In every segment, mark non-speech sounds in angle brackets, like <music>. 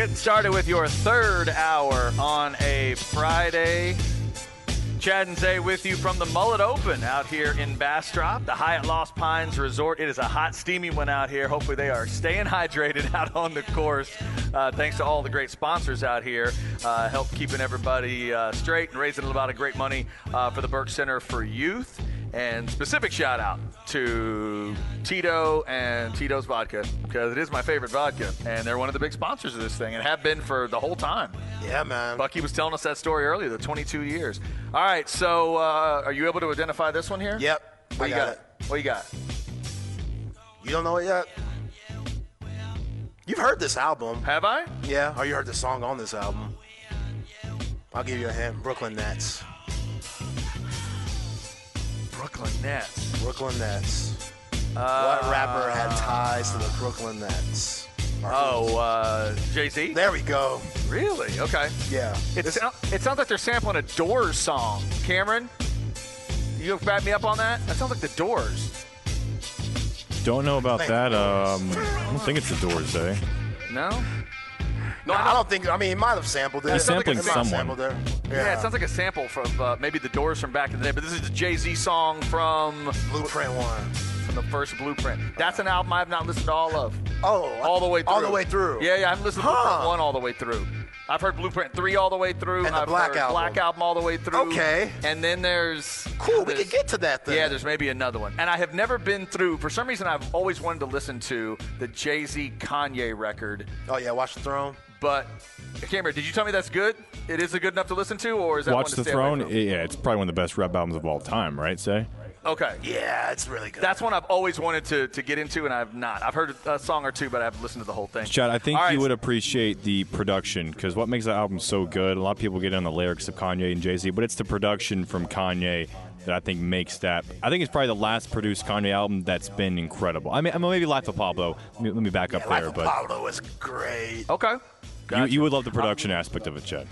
Getting started with your third hour on a Friday. Chad and Zay with you from the Mullet Open out here in Bastrop, the Hyatt Lost Pines Resort. It is a hot, steamy one out here. Hopefully, they are staying hydrated <laughs> out on the course. Uh, thanks to all the great sponsors out here, uh, help keeping everybody uh, straight and raising a lot of great money uh, for the Burke Center for Youth. And specific shout out to Tito and Tito's Vodka because it is my favorite vodka, and they're one of the big sponsors of this thing and have been for the whole time. Yeah, man. Bucky was telling us that story earlier, the 22 years. All right, so uh, are you able to identify this one here? Yep. What I you got got? What you got? You don't know it yet? You've heard this album. Have I? Yeah, or you heard the song on this album. I'll give you a hint. Brooklyn Nets. Brooklyn Nets. Brooklyn Nets. Uh, what rapper had ties to the Brooklyn Nets? Or Oh, uh, Jay Z. there we go. Really? Okay. Yeah. It, This- sou- it sounds like they're sampling a Doors song. Cameron, you back me up on that? That sounds like the Doors. Don't know about Thank that. Um, I don't think it's the Doors, eh? No. No, I don't think. I mean, he might have sampled it. He's sampling He might someone. sampled it. Yeah. it sounds like a sample from uh, maybe the Doors from back in the day. But this is a Jay Z song from Blueprint one. from the first Blueprint. That's an album I have not listened to all of. Oh, all the way through. All the way through. Yeah, yeah. I haven't listened to Huh. Blueprint one all the way through. I've heard Blueprint three all the way through. And the I've Black heard Album. Black album all the way through. Okay. And then there's Cool. We there's- can get to that then. Yeah, there's maybe another one. And I have never been through. For some reason, I've always wanted to listen to the Jay Z Kanye record. Oh yeah, Watch the Throne. But Cameron, did you tell me that's good? It is good enough to listen to, or is that Watch one to the stay away Throne. from? Yeah, it's probably one of the best rap albums of all time, right? Say. Okay. Yeah, it's really good. That's one I've always wanted to, to get into, and I've not. I've heard a song or two, but I haven't listened to the whole thing. Chad, I think All right. you would appreciate the production because what makes that album so good? A lot of people get on the lyrics of Kanye and Jay Z, but it's the production from Kanye that I think makes that. I think it's probably the last produced Kanye album that's been incredible. I mean, I mean maybe Life of Pablo. Let me, let me back up Life there, of but Pablo is great. Okay. You, you would love the production aspect of it, Chad.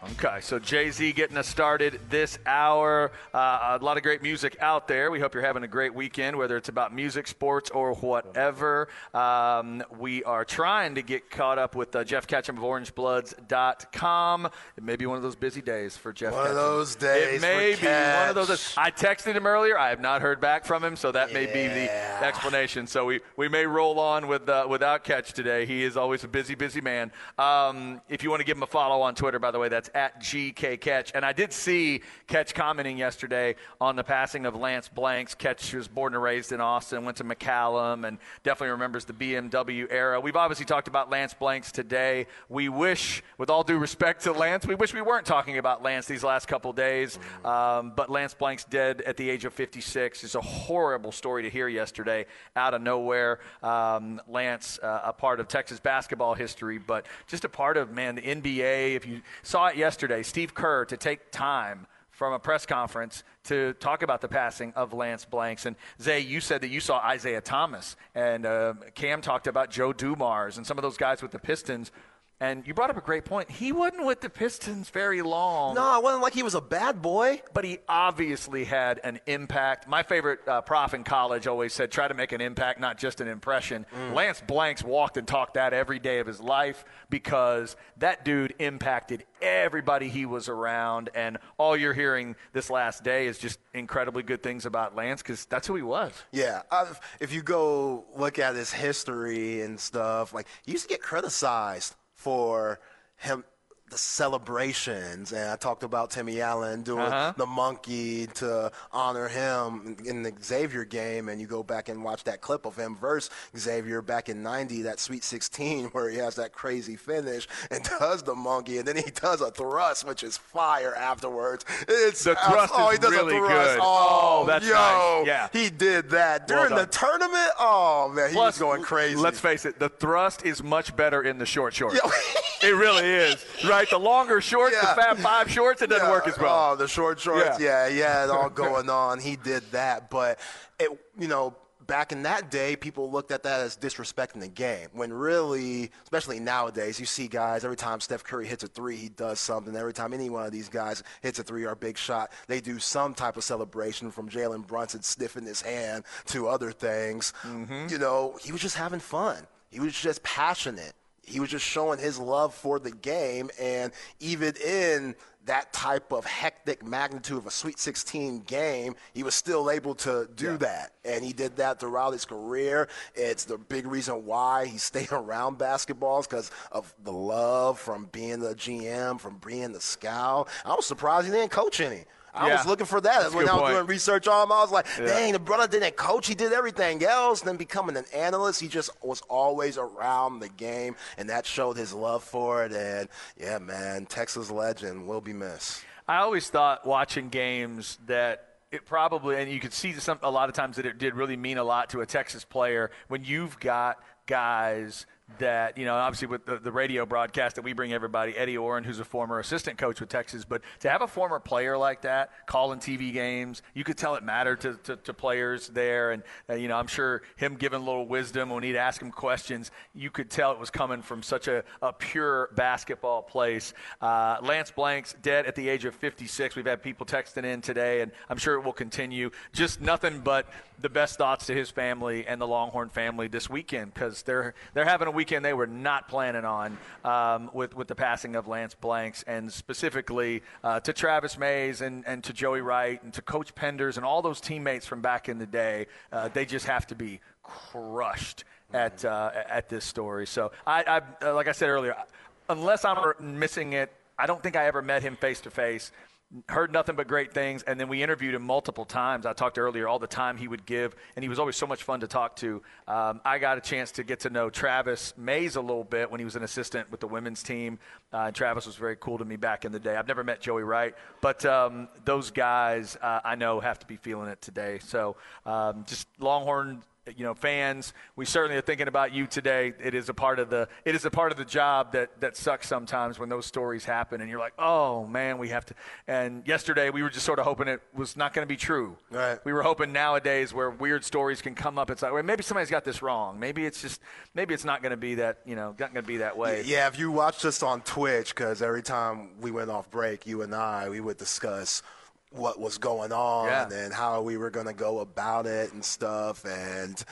Okay, so Jay Z getting us started this hour. Uh, a lot of great music out there. We hope you're having a great weekend, whether it's about music, sports, or whatever. Um, we are trying to get caught up with uh, Geoff Ketchum of OrangeBloods.com. It may be one of those busy days for Jeff. One of those days It may be one of those. I texted him earlier. I have not heard back from him, so that may be the explanation. So we, we may roll on with uh, without Catch today. He is always a busy, busy man. Um, if you want to give him a follow on Twitter, by the way, that's at GK Catch. And I did see Catch commenting yesterday on the passing of Lance Blanks. Catch was born and raised in Austin, went to McCallum, and definitely remembers the BMW era. We've obviously talked about Lance Blanks today. We wish, with all due respect to Lance, we wish we weren't talking about Lance these last couple days. Um, but Lance Blanks dead at the age of 56 is a horrible story to hear yesterday out of nowhere. Um, Lance, uh, a part of Texas basketball history, but just a part of, man, the NBA. If you saw it yesterday, Steve Kerr to take time from a press conference to talk about the passing of Lance Blanks. And Zay, you said that you saw Isaiah Thomas, and uh, Cam talked about Joe Dumars and some of those guys with the Pistons. And you brought up a great point. He wasn't with the Pistons very long. No, it wasn't like he was a bad boy. But he obviously had an impact. My favorite uh, prof in college always said, try to make an impact, not just an impression. Lance Blanks walked and talked that every day of his life because that dude impacted everybody he was around. And all you're hearing this last day is just incredibly good things about Lance because that's who he was. Yeah, uh, if you go look at his history and stuff, like he used to get criticized for him the celebrations and I talked about Timmy Allen doing Uh-huh. the monkey to honor him in the Xavier game and you go back and watch that clip of him versus Xavier back in 90 that Sweet 16 <laughs> where he has that crazy finish and <laughs> does the monkey and then he does a thrust which is fire afterwards it's The thrust oh, is he does really a thrust. good. oh, Oh, that's yo, nice. Yeah. he did that Well during the tournament oh man he Plus, was going crazy Let's face it, the thrust is much better in the short shorts. Yeah. <laughs> it really is. Right? The longer shorts, Yeah. the Fab Five shorts, it doesn't Yeah. work as well. Oh, the short shorts. Yeah. Yeah, yeah, it all <laughs> going on. He did that, but it, you know, back in that day, people looked at that as disrespecting the game. When really, especially nowadays, you see guys every time Steph Curry hits a three, he does something. Every time any one of these guys hits a three or a big shot, they do some type of celebration. From Jalen Brunson sniffing his hand to other things. Mm-hmm. You know, he was just having fun. He was just passionate. He was just showing his love for the game. And even in that type of hectic magnitude of a Sweet 16 game, he was still able to do yeah. that. And he did that throughout his career. It's the big reason why he <laughs> stayed around basketballs because of the love from being the GM, from being the scout. I was surprised he didn't coach any. I yeah. was looking for that. That's when I was point. doing research on him. I was like, yeah. dang, the brother didn't coach. He did everything else. Then becoming an analyst, he just was always around the game, and that showed his love for it. And yeah, man, Texas legend will be missed. I always thought watching games that it probably, and you could see some, a lot of times that it did really mean a lot to a Texas player when you've got guys – that, you know, obviously with the, the, radio broadcast that we bring everybody, Eddie Oran, who's a former assistant coach with Texas, but to have a former player like that calling TV games, you could tell it mattered to, to, to players there. And, uh, you know, I'm sure him giving a little wisdom when he'd ask him questions, you could tell it was coming from such a, a pure basketball place. Uh, Lance Blanks dead at the age of 56. We've had people texting in today, and I'm sure it will continue. Just nothing but the best thoughts to his family and the Longhorn family this weekend because they're, they're having a weekend they were not planning on um, with, with the passing of Lance Blanks, and specifically uh, to Travis Mays and, and to Joey Wright and to Coach Penders and all those teammates from back in the day. Uh, they just have to be crushed at uh, at this story. So I, I, uh, like I said earlier, unless I'm missing it, I don't think I ever met him face to face heard nothing but great things and then we interviewed him multiple times. I talked earlier all the time he would give and he was always so much fun to talk to. Um, i got a chance to get to know travis mays a little bit when he was an assistant with the women's team uh, and travis was very cool to me back in the day. I've never met joey wright but um, those guys uh, i know have to be feeling it today. So um, just longhorn you know, fans, we certainly are thinking about you today. It is a part of the it is a part of the job that that sucks sometimes when those stories happen, and you're like, oh man, we have to. And yesterday we were just sort of hoping it was not going to be true. Right. We were hoping nowadays where weird stories can come up, it's like, well, maybe somebody's got this wrong. Maybe it's just maybe it's not going to be that you know not going to be that way. Yeah, if you watched us on Twitch, because every time we went off break, you and I, we would discuss what was going on yeah. and how we were going to go about it and stuff. And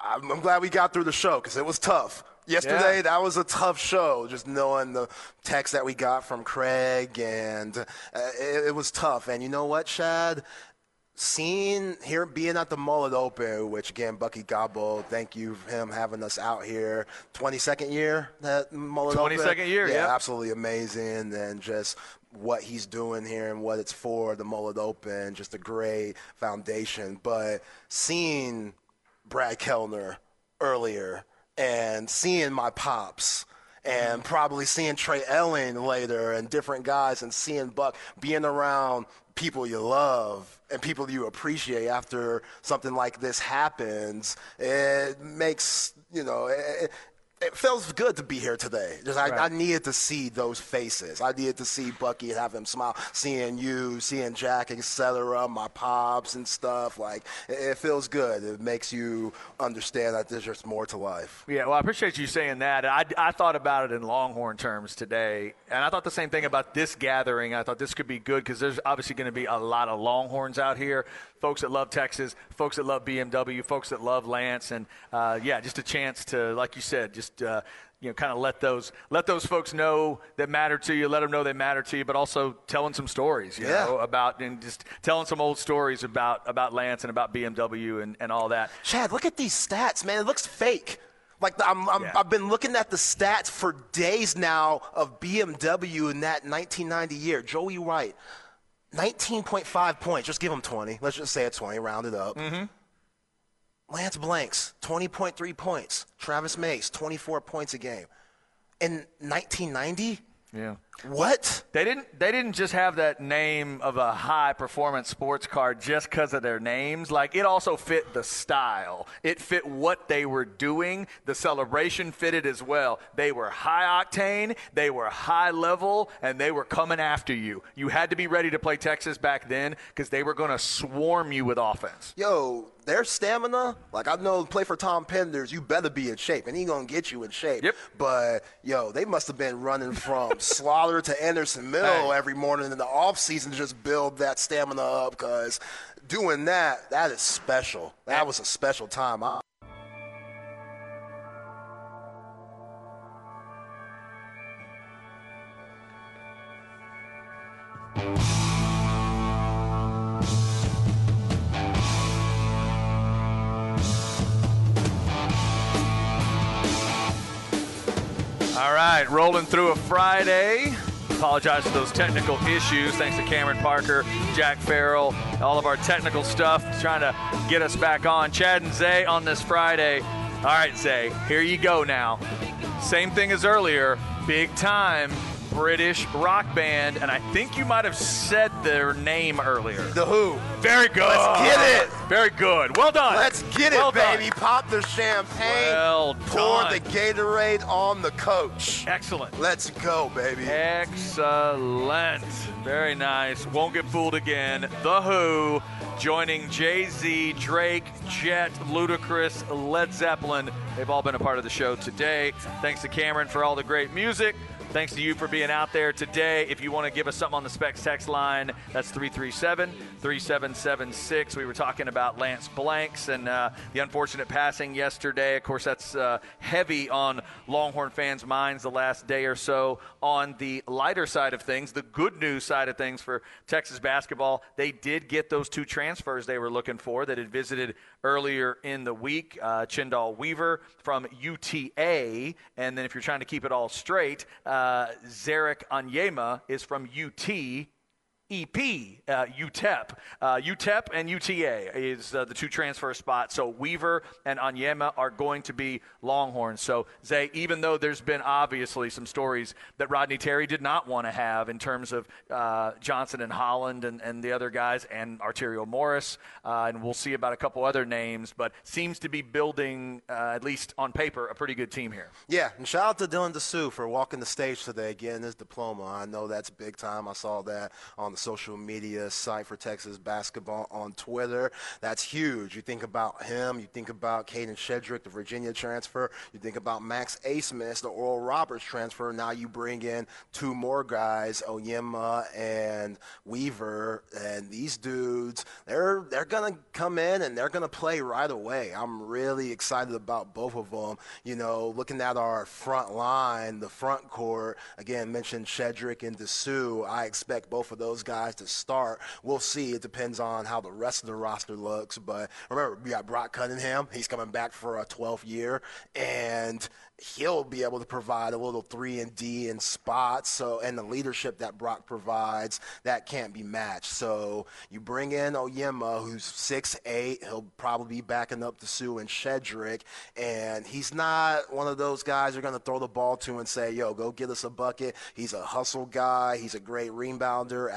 I'm, I'm glad we got through the show because it was tough. Yesterday, yeah. that was a tough show, just knowing the text that we got from Craig, and uh, it, it was tough. And you know what, Chad? seeing here being at the mullet open which again bucky gobble thank you for him having us out here 22nd year that mullet 22nd open. year yeah, yeah, absolutely amazing and just what he's doing here and what it's for, the Mullet Open, just a great foundation. But seeing Brad Kellner earlier and seeing my pops and mm-hmm. probably seeing Trey Elling later and different guys and seeing Buck being around people you love and people you appreciate after something like this happens, it makes, you know, it, it feels good to be here today. Just I, right. I, needed to see those faces. I needed to see Bucky and have him smile, seeing you, seeing Jack, etc., my pops and stuff. Like it, it, feels good. It makes you understand that there's just more to life. Yeah, well, I appreciate you saying that. I, I thought about it in Longhorn terms today, and I thought the same thing about this gathering. I thought this could be good because there's obviously going to be a lot of Longhorns out here folks that love Texas, folks that love BMW, folks that love Lance, and uh, yeah, just a chance to, like you said, just uh, you know, kind of let those let those folks know that matter to you. Let them know they matter to you, but also telling some stories, you yeah. know, about and just telling some old stories about about Lance and about BMW and, and all that. Chad, look at these stats, man. It looks fake. Like I'm, i have been looking at the stats for days now of BMW in that 1990 year. Joey Wright, 19.5 points. Just give him 20. Let's just say it's 20, round it up. Mm-hmm. Lance Blanks, 20.3 points. Travis Mays, 24 points a game. In 1990, yeah. What? They didn't they didn't just have that name of a high performance sports car just cuz of their names. Like it also fit the style. It fit what they were doing. The celebration fitted as well. They were high octane, they were high level, and they were coming after you. You had to be ready to play Texas back then cuz they were going to swarm you with offense. Yo, their stamina, like I know, play for Tom Penders, you better be in shape, and he gonna get you in shape. Yep. But yo, they must have been running from <laughs> To Anderson Mill hey. every morning in the offseason to just build that stamina up because doing that, that is special. That was a special time. I- All right, rolling through a Friday. Apologize for those technical issues. Thanks to Cameron Parker, Jack Farrell, all of our technical stuff trying to get us back on. Chad and Zay on this Friday. All right, Zay, here you go now. Same thing as earlier. Big time British rock band, and I think you might have said their name earlier. The Who. Very good. Let's get it. Very good. Well done. Let's get it, Well done. baby. Pop the champagne. Well pour done. the Gatorade on the coach. Excellent. Let's go, baby. Excellent. Very nice. Won't get fooled again. The Who joining Jay Z, Drake, Jet, Ludacris, Led Zeppelin. They've all been a part of the show today. Thanks to Cameron for all the great music. Thanks to you for being out there today. If you want to give us something on the Specs text line, that's 337 3776. We were talking about Lance Blanks and uh, the unfortunate passing yesterday. Of course, that's uh, heavy on Longhorn fans' minds the last day or so. On the lighter side of things, the good news side of things for Texas basketball, they did get those two transfers they were looking for that had visited earlier in the week. Uh, Chendall Weaver from UTA, and then if you're trying to keep it all straight, uh, Uh, Ze'Rik Onyema is from UT. EP, uh, UTEP. Uh, UTEP and UTA is uh, the two transfer spots. So Weaver and Onyema are going to be Longhorns. So, Zay, even though there's been obviously some stories that Rodney Terry did not want to have in terms of uh, Johnson and Holland and, and the other guys and Arterio Morris, uh, and we'll see about a couple other names, but seems to be building, uh, at least on paper, a pretty good team here. Yeah, and shout out to Dylan Disu for walking the stage today, getting his diploma. I know that's big time. I saw that on the social media site for Texas basketball on Twitter. That's huge. You think about him, you think about Kadin Shedrick, the Virginia transfer, you think about Max Abmas, the Oral Roberts transfer. Now you bring in two more guys, Onyema and Weaver, and these dudes, they're they're gonna come in and they're gonna play right away. I'm really excited about both of them. You know, looking at our front line, the front court, again, mentioned Shedrick and Disu. I expect both of those guys to start. We'll see. It depends on how the rest of the roster looks. But remember, we got Brock Cunningham. He's coming back for a 12th year, and he'll be able to provide a little three and D in spots. So and the leadership that Brock provides that can't be matched. So you bring in Onyema, who's six eight. He'll probably be backing up to Sue and Shedrick, and he's not one of those guys you're going to throw the ball to and say, "Yo, go get us a bucket." He's a hustle guy. He's a great rebounder.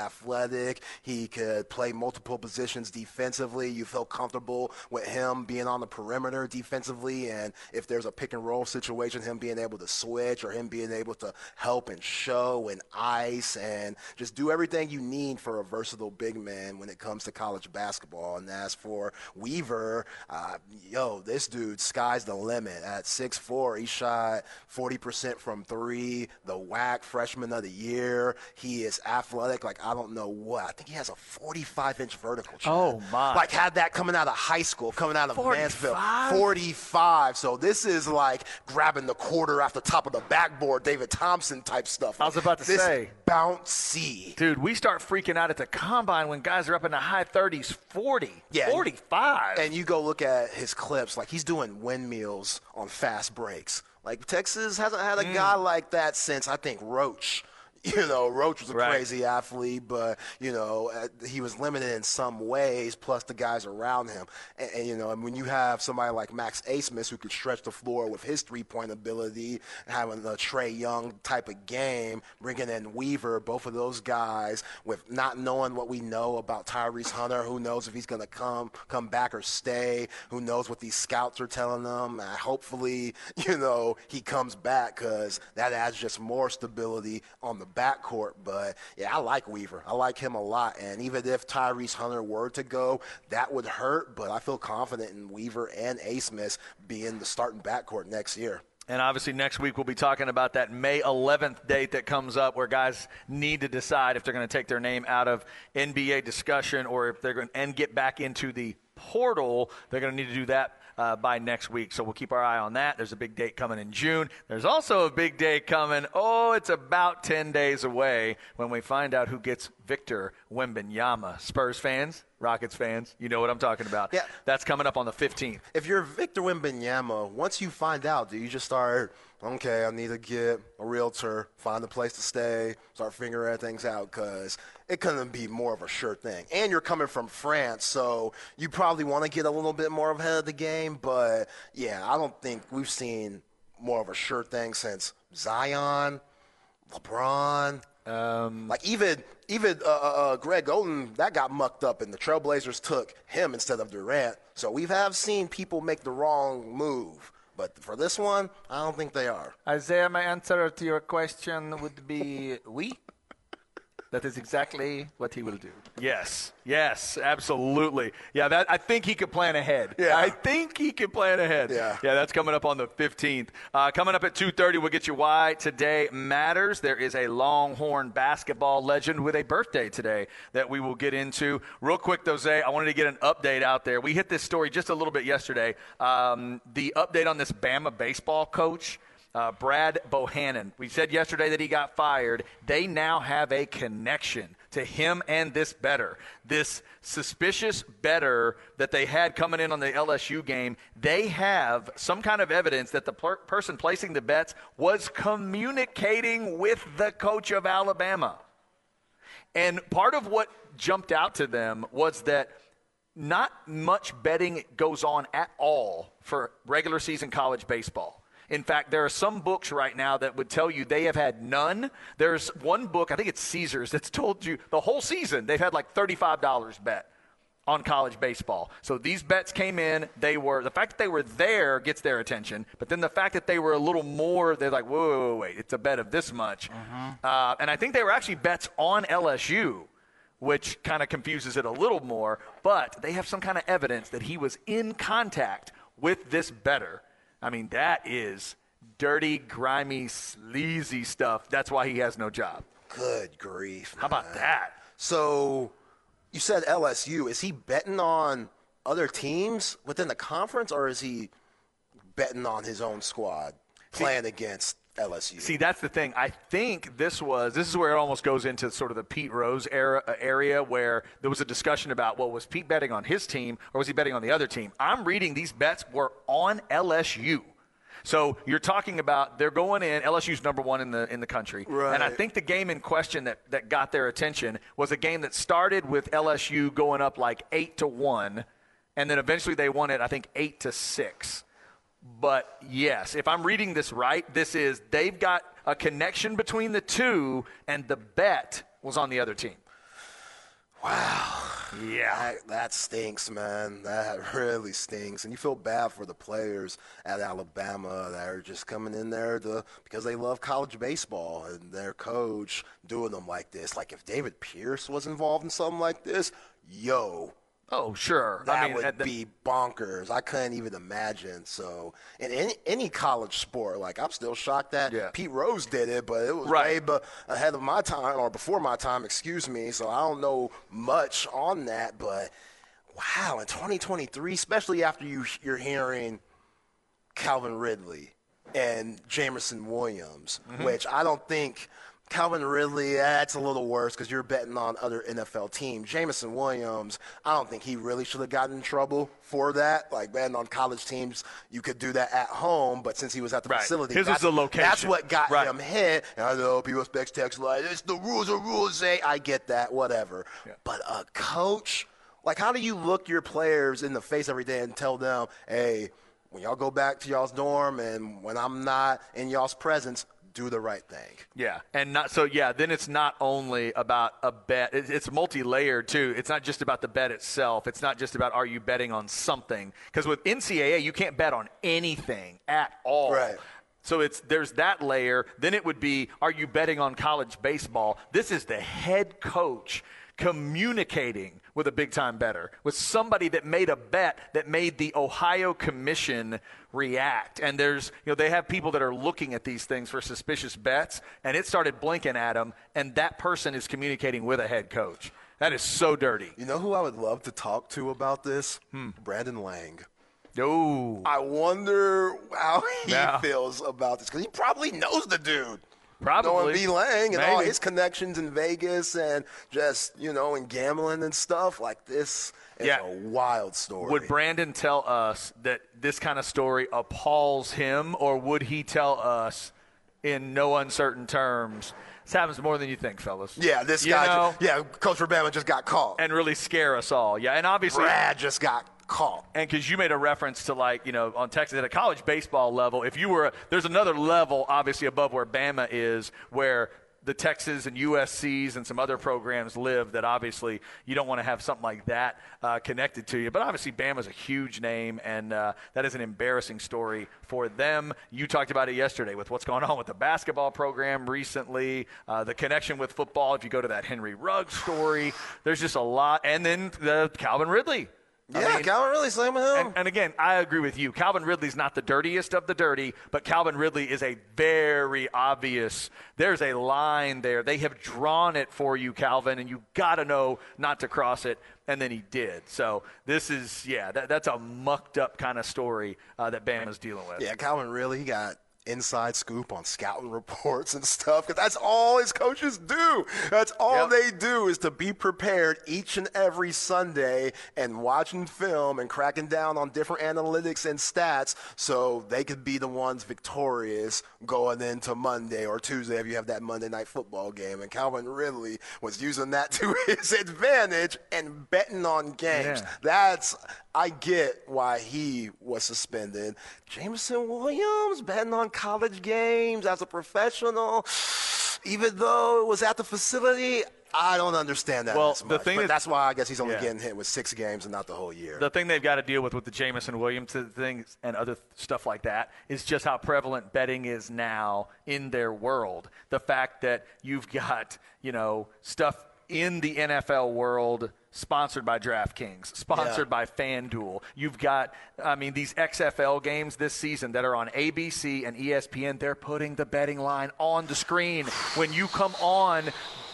He could play multiple positions defensively. You feel comfortable with him being on the perimeter defensively, and if there's a pick and roll situation, him being able to switch or him being able to help and show and ice and just do everything you need for a versatile big man when it comes to college basketball. And as for Weaver, uh, yo, this dude, sky's the limit. At 6'4, he shot 40% from three, the WAC freshman of the year. He is athletic like I don't know what. I think he has a 45 inch vertical. Chad. Oh, my. Like had that coming out of high school, coming out of 45? Mansfield. 45. So this is like grabbing the quarter off the top of the backboard, David Thompson type stuff. I was about to this say. bouncy. Dude, we start freaking out at the combine when guys are up in the high 30s, 40, Yeah. 45. And you go look at his clips, like he's doing windmills on fast breaks. Like Texas hasn't had a guy mm. like that since I think Roach. <laughs> You know, Roach was a Right. crazy athlete, but you know he was limited in some ways. Plus the guys around him, and, and you know, and when you have somebody like Max Abmas who could stretch the floor with his three-point ability, having a Trae Young type of game, bringing in Weaver, both of those guys, with not knowing what we know about Tyrese Hunter, who knows if he's going to come come back or stay, who knows what these scouts are telling them. Uh, hopefully, <laughs> you know, he comes back because that adds just more stability on the backcourt. But yeah, I like Weaver. I like him a lot. And even if Tyrese Hunter were to go, that would hurt. But I feel confident in Weaver and Abmas being the starting backcourt next year. And obviously, next week we'll be talking about that May 11th date that comes up where guys need to decide if they're going to take their name out of NBA discussion or if they're going to and get back into the portal. They're going to need to do that uh, by next week. So we'll keep our eye on that. There's a big date coming in June. There's also a big day coming. Oh, it's about 10 days away when we find out who gets Victor Wembanyama. Spurs fans, Rockets fans, you know what I'm talking about. Yeah. That's coming up on the 15th. If you're Victor Wembanyama, once you find out, do you just start, okay, I need to get a realtor, find a place to stay, start figuring things out? Because it couldn't be more of a sure thing. And you're coming from France, so you probably want to get a little bit more ahead of the game. But yeah, I don't think we've seen more of a sure thing since Zion, LeBron. Um, like even even uh, uh, Greg Oden that got mucked up, and the Trailblazers took him instead of Durant. So we have seen people make the wrong move, but for this one, I don't think they are. Isaiah, my answer to your question would be we. That is exactly what he will do. Yes, yes, absolutely. Yeah, that I think he could plan ahead. Yeah. I think he can plan ahead. Yeah. yeah. That's coming up on the 15th. Uh, coming up at 2:30, we'll get you why today matters. There is a Longhorn basketball legend with a birthday today that we will get into. Real quick, though, Zay, I wanted to get an update out there. We hit this story just a little bit yesterday. Um, the update on this Bama baseball coach. Uh, Brad Bohannon. We said yesterday that he got fired. They now have a connection to him and this better. This suspicious better that they had coming in on the LSU game, they have some kind of evidence that the per- person placing the bets was communicating with the coach of Alabama. And part of what jumped out to them was that not much betting goes on at all for regular season college baseball. In fact, there are some books right now that would tell you they have had none. There's one book, I think it's Caesars, that's told you the whole season they've had like $35 bet on college baseball. So these bets came in. They were the fact that they were there gets their attention, but then the fact that they were a little more, they're like, whoa, whoa, whoa wait, it's a bet of this much. Uh, and I think they were actually bets on LSU which kind of confuses it a little more. But they have some kind of evidence that he was in contact with this better. I mean, that is dirty, grimy, sleazy stuff. That's why he has no job. Good grief! How about that? So you said LSU. Is he betting on other teams within the conference, or is he betting on his own squad playing against LSU? See, that's the thing. I think this was this is where it almost goes into sort of the Pete Rose era uh, area where there was a discussion about well, was Pete betting on his team or was he betting on the other team? I'm reading these bets were on LSU. So you're talking about they're going in. LSU's number one in the in the country, Right. and I think the game in question that that got their attention was a game that started with LSU going up like eight to one, and then eventually they won it. I think eight to six. But yes, if I'm reading this right, this is they've got a connection between the two, and the bet was on the other team. wow. Yeah. That, that stinks, man. That <laughs> really stinks. And you feel bad for the players at Alabama that are just coming in there to, because they love college baseball and their coach doing them like this. Like if David Pierce was involved in something like this, yo, Oh, sure. that I mean, would the- be bonkers. I couldn't even imagine. So, in any, any college sport, like I'm still shocked that Yeah. Pete Rose did it, but it was Right. way ahead of my time or before my time, excuse me. So I don't know much on that. But wow, in 2023, especially after you you're hearing Calvin Ridley and Jameson Williams, Mm-hmm. which I don't think Calvin Ridley, that's a little worse because you're betting on other NFL teams. Jameson Williams, I don't think he really should have gotten in trouble for that. Like betting on college teams, you could do that at home, but since he was at the Right. facility, His was that's, the location. That's what got Right. him hit. And I know people expect text like, it's the rules are rules, say. I get that, whatever. But a coach, like, how do you look your players in the face every day and tell them, hey, when y'all go back to y'all's dorm and when I'm not in y'all's presence, do the right thing. Yeah, and not so. Yeah, then it's not only about a bet; it- it's multi-layered too. It's not just about the bet itself. It's not just about are you betting on something? Because with NCAA, you can't bet on anything at all. Right. So it's there's that layer. Then it would be are you betting on college baseball? This is the head coach communicating with a big time better, with somebody that made a bet that made the Ohio Commission react. And there's, you know, they have people that are looking at these things for suspicious bets, and it started blinking at them, and that person is communicating with a head coach. That is so dirty. You know who I would love to talk to about this? Hmm. Brandon Lang. No. I wonder how he Yeah. feels about this because he probably knows the dude. Probably. Knowing B. Lang and all his connections in Vegas and just, you know, in gambling and stuff like this is Yeah. a wild story. Would Brandon tell us that this kind of story appalls him, or would he tell us in no uncertain terms? This happens more than you think, fellas. yeah, this You guy, know, yeah, Coach Urbana just got caught. and really scare us all. Yeah, and obviously, Brad just got and because you made a reference to like you know on Texas at a college baseball level, if you were there's another level obviously above where Bama is, where the Texas and USC's and some other programs live that obviously you don't want to have something like that uh, connected to you. But obviously Bama's a huge name, and uh, that is an embarrassing story for them. You talked about it yesterday with what's going on with the basketball program recently, uh, the connection with football. If you go to that Henry Ruggs story, there's just a lot, and then the Calvin Ridley. I Yeah, mean, Calvin really slamming him. and, and again, I agree with you. Calvin Ridley's not the dirtiest of the dirty, but Calvin Ridley is a very obvious. There's a line there. They have drawn it for you, Calvin, and you got to know not to cross it. And then he did. So this is, yeah, that, that's a mucked up kind of story uh, that Bama's dealing with. Yeah, Calvin really he got inside scoop on scouting <laughs> reports and stuff because that's all his coaches do. That's all Yep. they do is to be prepared each and every Sunday and watching film and cracking down on different analytics and stats so they could be the ones victorious going into Monday or Tuesday if you have that Monday night football game. And Calvin Ridley was using that <laughs> to his advantage and betting on games. Yeah. That's I get why he was suspended. Jameson Williams betting on college games as a professional, even though it was at the facility. I don't understand that. Well, as the thing that- that's why I guess he's only Yeah. getting hit with six games and not the whole year. the thing they've got to deal with with the Jameson Williams things and other stuff like that is just how prevalent betting is now in their world. The fact that you've got, you know, stuff in the NFL world sponsored by DraftKings, sponsored Yeah. by FanDuel. You've got, I mean, these XFL games this season that are on ABC and ESPN, they're putting the betting line on the screen. When you come on,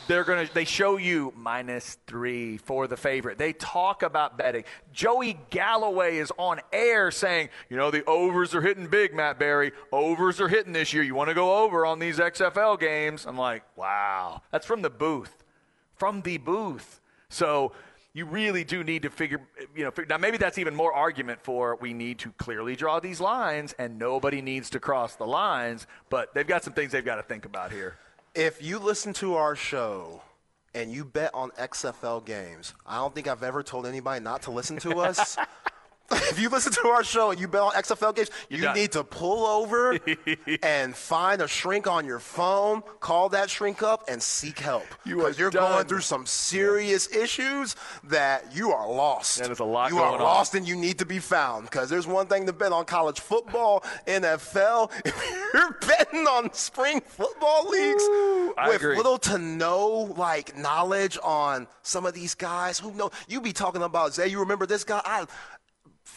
they're going to they show you minus three for the favorite. They talk about betting. Joey galloway is on air saying you know the overs are hitting big matt barry. Overs are hitting this year. You want to go over on these xfl games? I'm like wow. That's from the booth. From the booth. So you really do need to figure you know fig- now maybe that's even more argument for we need to clearly draw these lines and nobody needs to cross the lines but they've got some things they've got to think about here if you listen to our show and you bet on XFL games, I don't think I've ever told anybody not to listen to us. <laughs> if you listen to our show and you bet on XFL games, you done. need to pull over <laughs> and find a shrink on your phone, call that shrink up, and seek help. You are you're done. going through some serious issues that you are lost. That is a lot You are on. lost and you need to be found. Because there's one thing to bet on college football, NFL. <laughs> If you're betting on spring football leagues I with little to no like knowledge on some of these guys who know you be talking about Zay, you remember this guy? I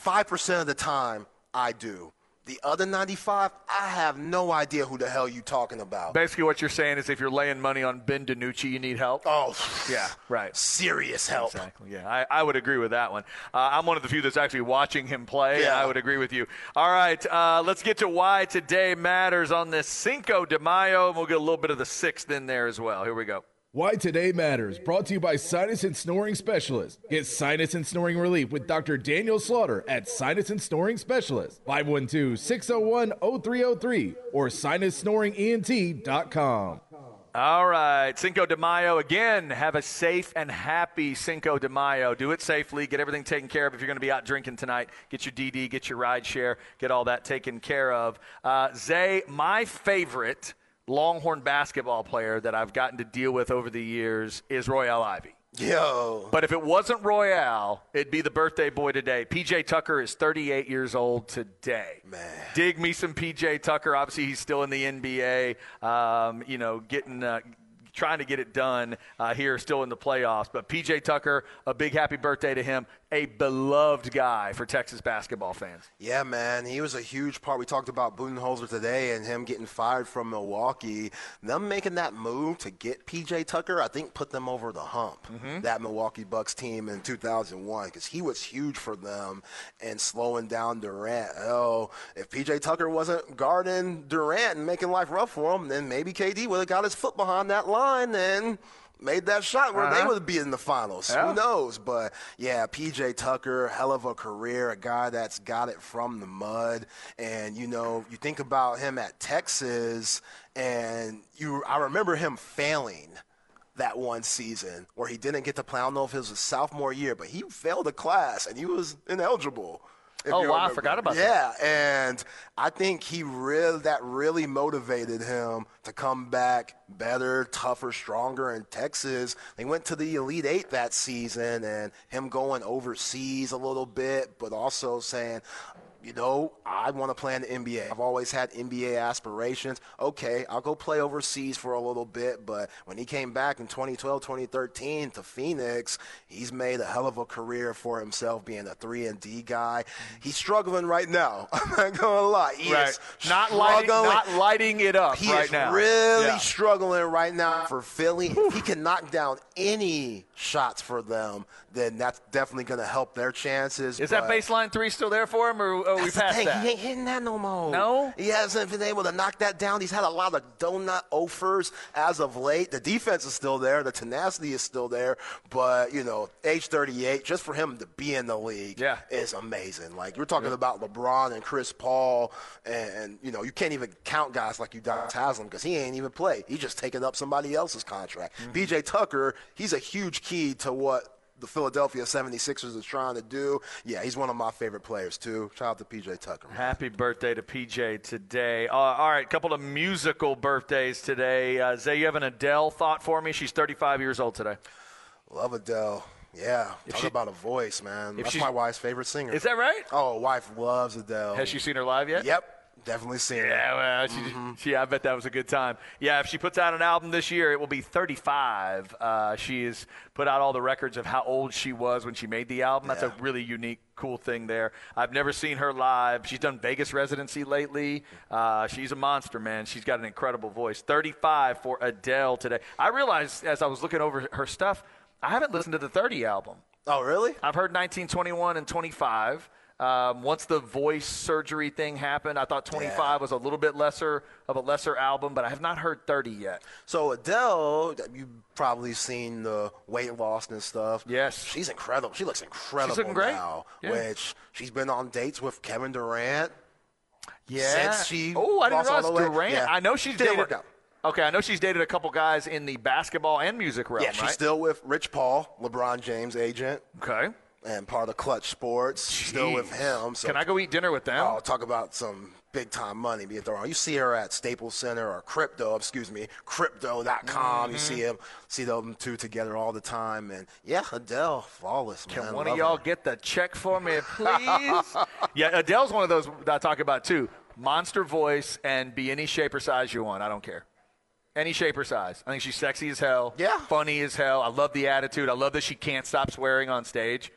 five percent of the time I do. The other ninety five, I have no idea who the hell you're talking about. Basically, what you're saying is if you're laying money on Ben DiNucci, you need help. Oh Yeah, right. Serious help. Exactly. Yeah, I, I would agree with that one. Uh, I'm one of the few that's actually watching him play. Yeah. I would agree with you. All right, uh, let's get to why today matters on this Cinco de Mayo, and we'll get a little bit of the sixth in there as well. Here we go. Why Today Matters, brought to you by Sinus and Snoring Specialist. Get sinus and snoring relief with Dr. Daniel Slaughter at Sinus and Snoring Specialist, 512 601 0303 or sinussnoringent.com. All right, Cinco de Mayo again. Have a safe and happy Cinco de Mayo. Do it safely. Get everything taken care of. If you're going to be out drinking tonight, get your DD, get your ride share, get all that taken care of. Uh, Zay, my favorite Longhorn basketball player that I've gotten to deal with over the years is Royal Ivey. Yo. But if it wasn't Royal, it'd be the birthday boy today. PJ Tucker is 38 years old today. Man. dig me some PJ Tucker. Obviously, he's still in the NBA. Um, you know, getting. Uh, trying to get it done uh, here, still in the playoffs. But PJ Tucker, a big happy birthday to him. A beloved guy for Texas basketball fans. Yeah, man, he was a huge part. We talked about Budenholzer today and him getting fired from Milwaukee. Them making that move to get PJ Tucker, I think, put them over the hump. Mm-hmm. That Milwaukee Bucks team in 2001 because he was huge for them and slowing down Durant. Oh, if PJ Tucker wasn't guarding Durant and making life rough for him, then maybe KD would have got his foot behind that line and made that shot where they Uh-huh. would be in the finals. Yeah. Who knows? But yeah, PJ Tucker, hell of a career, a guy that's got it from the mud. And you know, you think about him at Texas, and you, I remember him failing that one season where he didn't get to play. I don't know if it was his sophomore year, but he failed a class and he was ineligible. If Oh, wow, I forgot about that. yeah, and I think he really that really motivated him to come back better, tougher, stronger in Texas. They went to the Elite Eight that season, and him going overseas a little bit, but also saying, you know, I want to play in the NBA. I've always had NBA aspirations. Okay, I'll go play overseas for a little bit, but when he came back in 2012, 2013 to Phoenix, he's made a hell of a career for himself being a 3 and D guy. He's struggling right now. <laughs> I'm not going to lie. He is Not lighting, not lighting it up He right is now. really Yeah. struggling right now for Philly. He can knock down any shots for them, then that's definitely going to help their chances. Is that baseline three still there for him, or are we past thing. that? He ain't hitting that no more. No? He hasn't been able to knock that down. He's had a lot of donut offers as of late. The defense is still there. The tenacity is still there. But, you know, age 38, just for him to be in the league Yeah. is amazing. Like, you're talking about LeBron and Chris Paul, and, you know, you can't even count guys like you Udonis Haslem because he ain't even played. He's just taking up somebody else's contract. Mm-hmm. PJ Tucker, he's a huge key to what the Philadelphia 76ers is trying to do. Yeah, he's one of my favorite players, too. Shout out to PJ Tucker. man. Happy birthday to PJ today. Uh, all right, couple of musical birthdays today. Uh, Zay, you have an Adele thought for me? She's 35 years old today. Love Adele. Yeah, talk she- about a voice, man. That's my wife's favorite singer. Is that right? Oh, wife loves Adele. Has she seen her live yet? Yep, definitely seen it. Yeah, well, she, Mm-hmm. she, I bet that was a good time. Yeah, if she puts out an album this year, it will be 35. Uh, she has put out all the records of how old she was when she made the album. That's Yeah. a really unique, cool thing there. I've never seen her live. She's done Vegas residency lately. Uh, she's a monster, man. She's got an incredible voice. 35 for Adele today. I realized as I was looking over her stuff, I haven't listened to the 30 album. Oh, really? I've heard 1921 and 25. Um, once the voice surgery thing happened, I thought 25 was a little bit lesser of a lesser album, but I have not heard 30 yet. So Adele, you've probably seen the weight loss and stuff. Yes. she's incredible. She looks incredible looking great. now. Yeah. Which she's been on dates with Kevin Durant. Yeah. Since she oh, I didn't realize. Durant. Yeah. I know she's Didn't dated. work out. Okay, I know she's dated a couple guys in the basketball and music realm. Yeah, she's right? still with Rich Paul, LeBron James' agent, okay. And part of Clutch Sports. She's Still with him. So Can I go eat dinner with them? I'll talk about some big time money being thrown. You see her at Staples Center or Crypto, excuse me, Crypto.com. You Mm-hmm. see him, see them two together all the time, and yeah, Adele, flawless. Can man. one of y'all her. get the check for me, <laughs> please? yeah, Adele's one of those that I talk about too. Monster voice and be any shape or size you want. I don't care. Any shape or size. I think she's sexy as hell. Yeah. Funny as hell. I love the attitude. I love that she can't stop swearing on stage.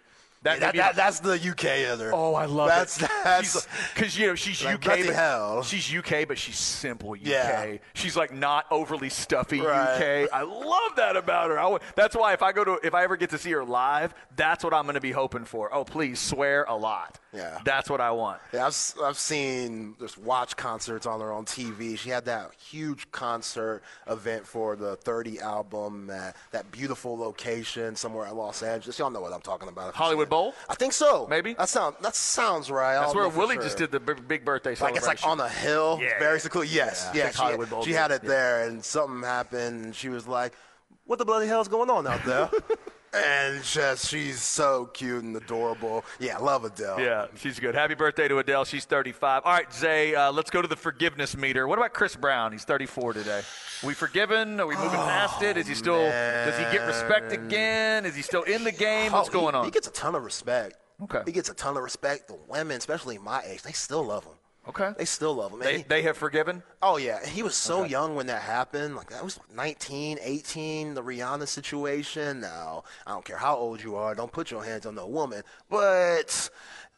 That, That, maybe- that, that's the UK in her. Oh, I love that. that's, it. That's because you know she's Like, UK, but hell. she's UK, but she's simple UK. Yeah. She's like not overly stuffy Right. UK. I love that about her. I that's why if I go to if I ever get to see her live, that's what I'm going to be hoping for. Oh, please swear a lot. Yeah. that's what I want. Yeah, I've, I've seen just watch concerts on her on TV. She had that huge concert event for the 30 album at that beautiful location somewhere in Los Angeles. Y'all know what I'm talking about. Hollywood. Bowl? I think so. Maybe? That sounds that sounds right. I That's where Willie sure. just did the big, big birthday Like celebration. it's like on the hill, Yeah, very yeah. secluded. Yes, Yeah, yeah. she, Hollywood Bowl she did, had it yeah. there, and something happened, and she was like, "What the bloody hell's going on out there?" <laughs> and just she's so cute and adorable. Yeah, I love Adele. Yeah, she's good. Happy birthday to Adele. She's 35. All right, Zay, uh, let's go to the forgiveness meter. What about Chris Brown? He's 34 today. we forgiven? Are we moving past it? Is he still? Does he get respect again? Is he still in the game? What's Oh, going he, on? He gets a ton of respect. Okay. He gets a ton of respect. The women, especially my age, they still love him. Okay. They still love him. They, he- they have forgiven. Oh yeah, he was so young when that happened. Like that was 19, 18, the Rihanna situation. Now, I don't care how old you are, don't put your hands on no woman. But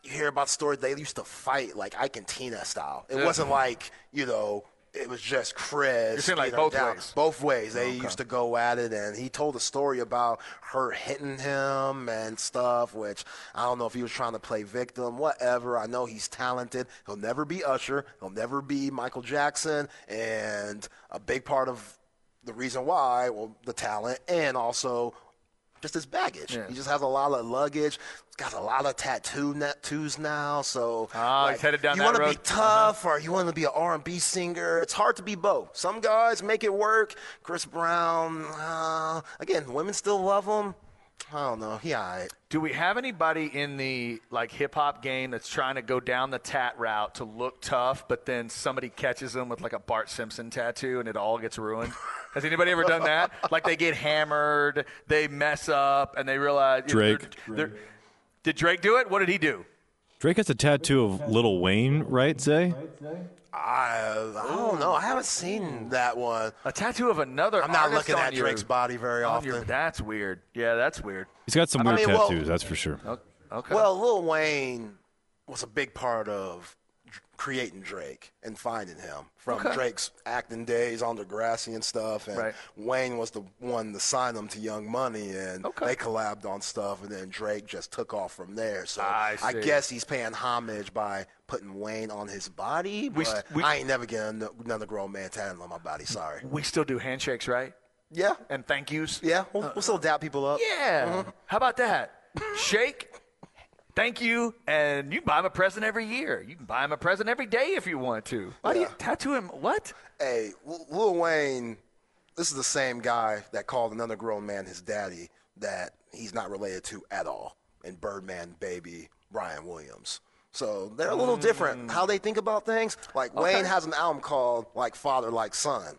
you hear about stories they used to fight like Ike and Tina style. It wasn't like, you know, it was just Chris. You're saying, like, both down. ways? Both ways. They used to go at it, and he told a story about her hitting him and stuff, which I don't know if he was trying to play victim, whatever. I know he's talented. He'll never be Usher. He'll never be Michael Jackson. And a big part of the reason why, well, the talent and also just his baggage. Yeah. He just has a lot of luggage. He's got a lot of tattoo tattoos now. So Ah, he's headed down you wanna be tough or you want to be an R&B singer. It's hard to be both. Some guys make it work. Chris Brown, uh, again, women still love him. I don't know. He all right. Do we have anybody in the like hip hop game that's trying to go down the tat route to look tough, but then somebody catches them with like a Bart Simpson tattoo and it all gets ruined? Has anybody ever done that? <laughs> Like they get hammered, they mess up, and they realize Drake. they're- they're- did Drake do it? What did he do? Drake has a tattoo of Lil Wayne, right, Zay? I, I don't know. I haven't seen that one. A tattoo of another. I'm not artist looking on at your- Drake's body very on often. your- that's weird. Yeah, that's weird. He's got some I weird mean, well- tattoos, that's for sure. Okay. Well, Lil Wayne was a big part of dr- creating Drake and finding him from Okay. Drake's acting days on Degrassi and stuff. And Right. Wayne was the one to sign him to Young Money, and Okay. they collabed on stuff. And then Drake just took off from there. So I see. guess he's paying homage by putting Wayne on his body. We But st- we- I ain't never getting ano- another grown man tatted on my body. Sorry. we still do handshakes, right? Yeah. And thank yous. Yeah. We'll, we'll still dap people up. Yeah. Mm-hmm. How about that? Shake. Thank you. And you can buy him a present every year. You can buy him a present every day if you want to. Why do you tattoo him? What? Hey, Lil- Wayne, this is the same guy that called another grown man his daddy that he's not related to at all. And Birdman baby Bryan Williams. So they're a little different how they think about things. Like Wayne has an album called like Father Like Son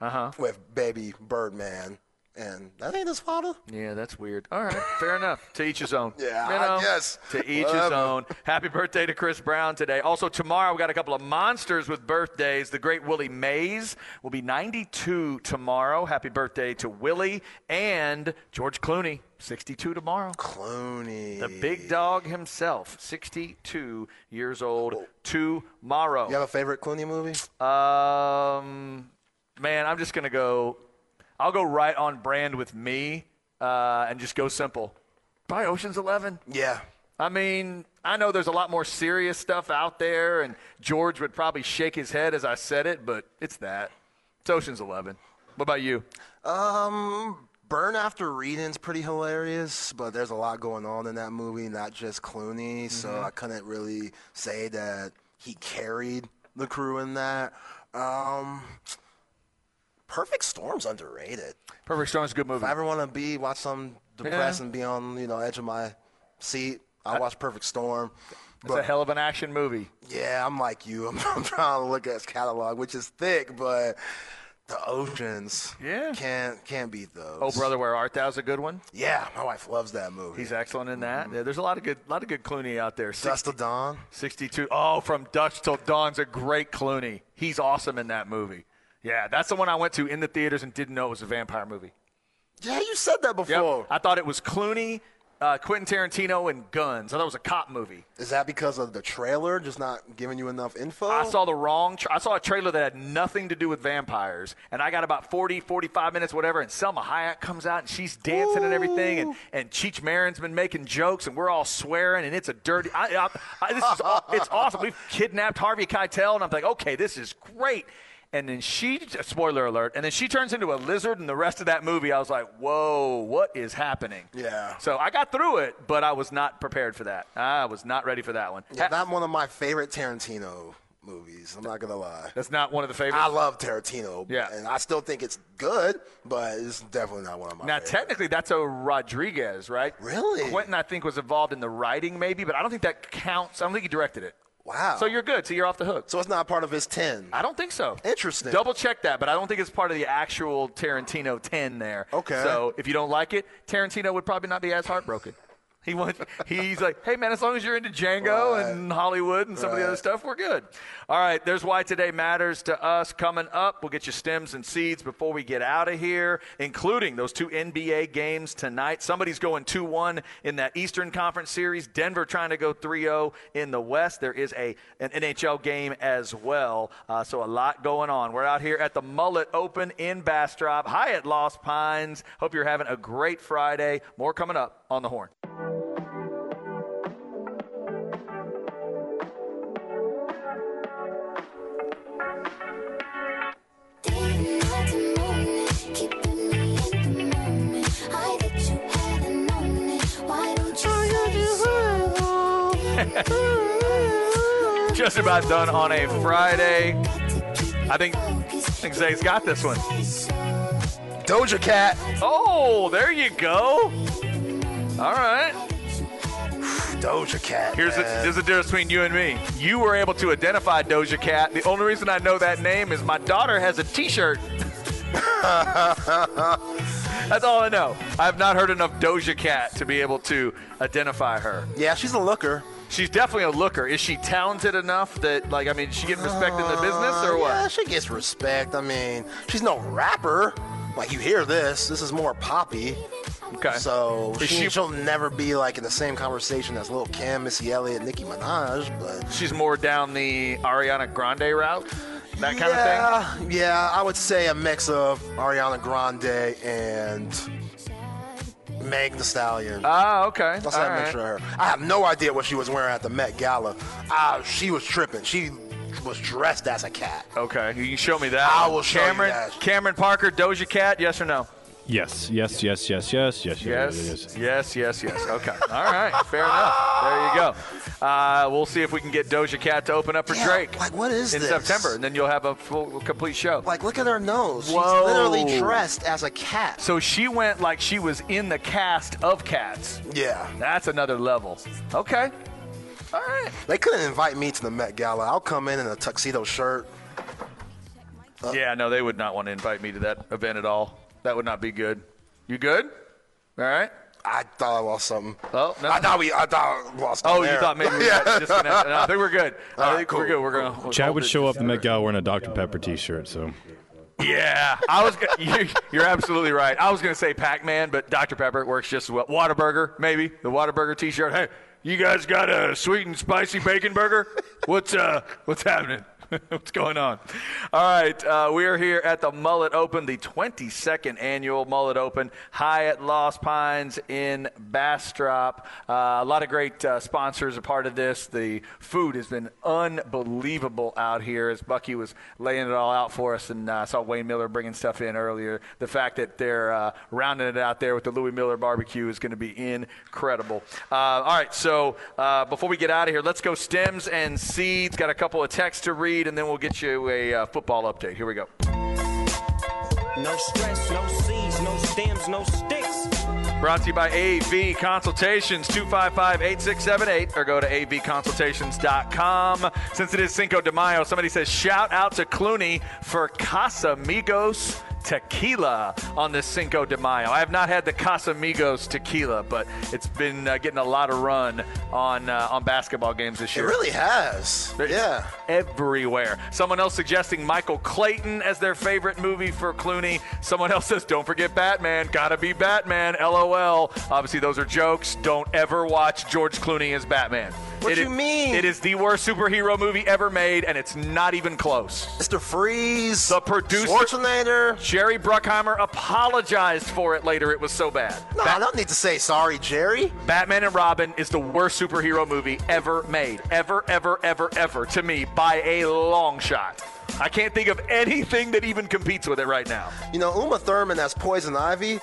Uh huh. with baby Birdman, and that ain't his father. Yeah, that's weird. All right, fair enough. To each his own. <laughs> Yeah, you I know, guess. To each his Whatever. own. Happy birthday to Chris Brown today. Also, tomorrow we got a couple of monsters with birthdays. The great Willie Mays will be 92 tomorrow. Happy birthday to Willie and George Clooney, 62 tomorrow. Clooney. The big dog himself, 62 years old tomorrow. You have a favorite Clooney movie? Um, man, I'm just gonna go. I'll go right on brand with me, uh, and just go simple. Probably Ocean's Eleven. Yeah. I mean, I know there's a lot more serious stuff out there, and George would probably shake his head as I said it, but it's that. It's Ocean's Eleven. What about you? Um, Burn After Reading's pretty hilarious, but there's a lot going on in that movie, not just Clooney, so Mm-hmm. I couldn't really say that he carried the crew in that. Um, Perfect Storm's underrated. Perfect Storm's a good movie. If I ever want to be watch something depressed and be on you know edge of my seat, I'll watch Perfect Storm. It's a hell of an action movie. Yeah, I'm like you. I'm, <laughs> I'm trying to look at his catalog, which is thick, but the oceans, Yeah. can't can't beat those. Oh, brother, where art thou's a good one. Yeah, my wife loves that movie. He's excellent in that. Mm-hmm. Yeah, there's a lot of good, lot of good Clooney out there. Dust of Dawn. 62. Oh, from Dusk till Dawn's a great Clooney. He's awesome in that movie. Yeah, that's the one I went to in the theaters and didn't know it was a vampire movie. Yeah, you said that Yep. before. I thought it was Clooney, uh, Quentin Tarantino, and guns. I thought it was a cop movie. Is that because of the trailer just not giving you enough info? I saw the wrong. Tra- I saw a trailer that had nothing to do with vampires, and I got about 40, 45 minutes, whatever. And Salma Hayek comes out, and she's dancing and everything, and and Cheech Marin's been making jokes, and we're all swearing, and it's a dirty. I, I, I, this is it's awesome. We've kidnapped Harvey Keitel, and I'm like, okay, this is great. And then she, spoiler alert, and then she turns into a lizard, and the rest of that movie, I was like, whoa, what is happening? Yeah. So I got through it, but I was not prepared for that. I was not ready for that one. Yeah, not one of my favorite Tarantino movies. I'm not gonna lie. That's not one of the favorites. I love Tarantino. Yeah. and I still think it's good, but it's definitely not one of my. Now, favorites. technically, that's a Rodriguez, right? Really? Quentin, I think, was involved in the writing, maybe, but I don't think that counts. I don't think he directed it. Wow. So you're good. So you're off the hook. So it's not part of his ten. I don't think so. Interesting. Double check that, but I don't think it's part of the actual Tarantino 10 there. Okay. So if you don't like it, Tarantino would probably not be as heartbroken. <laughs> He wants. He's like, hey man, as long as you're into Django Right. and Hollywood and some of the other stuff, we're good. All right, there's why today matters to us. Coming up, we'll get you stems and seeds before we get out of here, including those two NBA games tonight. Somebody's going 2-1 in that Eastern Conference series. Denver trying to go 3-0 in the West. There is a an NHL game as well. Uh, so a lot going on. We're out here at the Mullet Open in Bastrop, Hyatt Lost Pines. Hope you're having a great Friday. More coming up on the Horn. Didn't have to moan it, keeping me in the moment. I bet you hadn't known it. Why don't you say so? Just about done on a Friday. I think I think Zay's got this one. Doja Cat. Oh, there you go. All right. Doja Cat. Here's the, here's the difference between you and me. You were able to identify Doja Cat. The only reason I know that name is my daughter has a T-shirt. <laughs> That's all I know. I have not heard enough Doja Cat to be able to identify her. yeah, she's a looker. She's definitely a looker. Is she talented enough that, like, I mean, is she getting respect in the business or Uh, Yeah, what? she gets respect. I mean, she's no rapper. Like you hear this, this is more poppy. Okay. So she, she- she'll never be like in the same conversation as Lil Kim, Missy Elliott, Nicki Minaj. But She's more down the Ariana Grande route, that kind of yeah, yeah, I would say a mix of Ariana Grande and Meg The Stallion. thing. Ah, okay. That's that right. mixture of her. I have no idea what she was wearing at the Met Gala. Uh, she was tripping. She was dressed as a cat. Okay, you can show me that. I will show you Cameron, that. Cameron Parker, Doja Cat, yes or no? Yes, yes, yes, yes, yes, yes, yes, Yes, yes, yes, yes. Okay, all right, fair enough. There you go. Uh, we'll see if we can get Doja Cat to open up for Yeah, Drake like, what is this? in this? September, and then you'll have a full, complete show. Like, look at her nose. She's literally dressed as a cat. So she went like she was in the cast of Cats. Yeah. That's another level. Okay. All right. They couldn't invite me to the Met Gala. I'll come in in a tuxedo shirt. Uh. Yeah, no, they would not want to invite me to that event at all. That would not be good. You good? All right. I thought I lost something. Oh, no. I thought we. I thought I lost. Oh, on you there. thought maybe we <laughs> yeah. No, I think we're good. I <laughs> All right, think we're good. We're gonna. we'll Chad hold would show up the Met Gala wearing a Dr. Pepper T-shirt, so Yeah, I was. Gonna, <laughs> you're, you're absolutely right. I was going to say Pac-Man, but Dr Pepper works just as well. Whataburger, maybe the Whataburger T-shirt. Hey, you guys got a sweet and spicy bacon burger? What's uh, what's happening? <laughs> What's going on? All right, uh, we are here at the Mullet Open, the 22nd annual Mullet Open, Hyatt Lost Pines in Bastrop. Uh, a lot of great uh, sponsors are part of this. The food has been unbelievable out here as Bucky was laying it all out for us, and uh, I saw Wayne Mueller bringing stuff in earlier. The fact that they're uh, rounding it out there with the Louie Mueller barbecue is going to be incredible. Uh, all right, so before we get out of here, let's go stems and seeds. Got a couple of texts to read, and then we'll get you a uh, football update. Here we go. No stress, no seeds, no stems, no sticks. Brought to you by AV Consultations, 255-8678, or go to avconsultations.com. Since it is Cinco de Mayo, somebody says, shout out to Clooney for Casamigos tequila on this Cinco de Mayo. I have not had the Casamigos tequila, but it's been uh, getting a lot of run on uh, on basketball games this year. It really has. It's Yeah. Everywhere. Someone else suggesting Michael Clayton as their favorite movie for Clooney. Someone else says, don't forget Batman. Gotta be Batman. LOL. Obviously, those are jokes. Don't ever watch George Clooney as Batman. What It you is- mean? It is the worst superhero movie ever made, and it's not even close. Mr. Freeze. The producer- Schwarzenegger. Jerry Bruckheimer apologized for it later. It was so bad. No, I don't need to say sorry, Jerry. Batman and Robin is the worst superhero movie ever made. Ever, ever, ever, ever. To me, by a long shot. I can't think of anything that even competes with it right now. You know, Uma Thurman as Poison Ivy.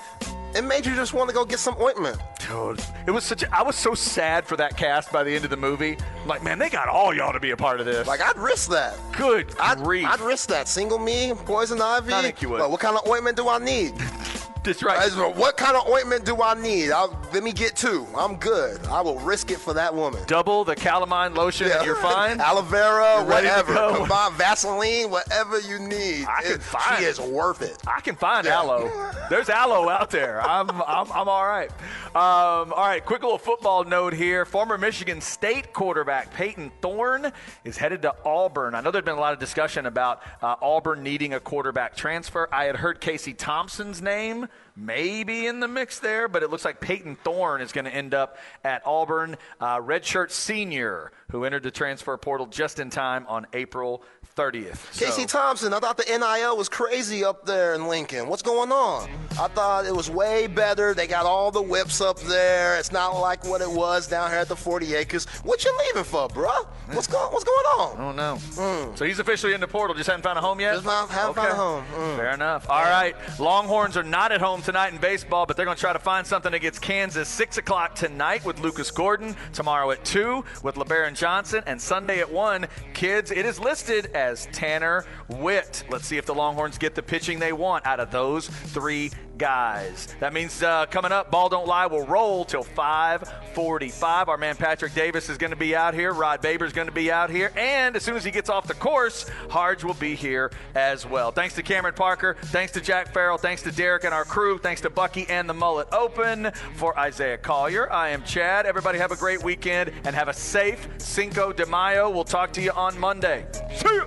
It made you just want to go get some ointment. Dude, it was such. A, I was so sad for that cast by the end of the movie. I'm like, man, they got all y'all to be a part of this. Like I'd risk that. good I'd, grief. I'd risk that. Single me, Poison Ivy. I think you would. Well, what kind of ointment do I need? <laughs> That's right. Went, what kind of ointment do I need? I'll, let me get two. I'm good. I will risk it for that woman. Double the calamine lotion, and you're fine. <laughs> Aloe vera, whatever. Combine Vaseline, whatever you need. I can It- find She is worth it. I can find Yeah. aloe. There's aloe out there. I'm, I'm, I'm all right. Um, all right, quick little football note here. Former Michigan State quarterback Payton Thorne is headed to Auburn. I know there's been a lot of discussion about uh, Auburn needing a quarterback transfer. I had heard Casey Thompson's name maybe in the mix there, but it looks like Payton Thorne is going to end up at Auburn. Uh, redshirt senior who entered the transfer portal just in time on April 30th. Casey Thompson, I thought the NIL was crazy up there in Lincoln. What's going on? I thought it was way better. They got all the whips up there. It's not like what it was down here at the 40 acres. What you leaving for, bruh? What's going What's going on? Oh no! So he's officially in the portal. Just haven't found a home yet. Just not- haven't found a home. Mm. Fair enough. All right. Longhorns are not at home tonight in baseball, but they're going to try to find something against Kansas. Six o'clock tonight with Lucas Gordon. Tomorrow at two with Lebarron Johnson, and Sunday at one. Kids, it is listed as Tanner Witt. Let's see if the Longhorns get the pitching they want out of those three guys. That means uh, coming up, Ball Don't Lie will roll till 5:45. Our man Patrick Davis is going to be out here. Rod Baber's going to be out here, and as soon as he gets off the course, Harge will be here as well. Thanks to Cameron Parker. Thanks to Jack Farrell. Thanks to Derek and our crew. Thanks to Bucky and the Mullet Open. For Isaiah Collier, I am Chad. Everybody have a great weekend and have a safe Cinco de Mayo. We'll talk to you on Monday. See you.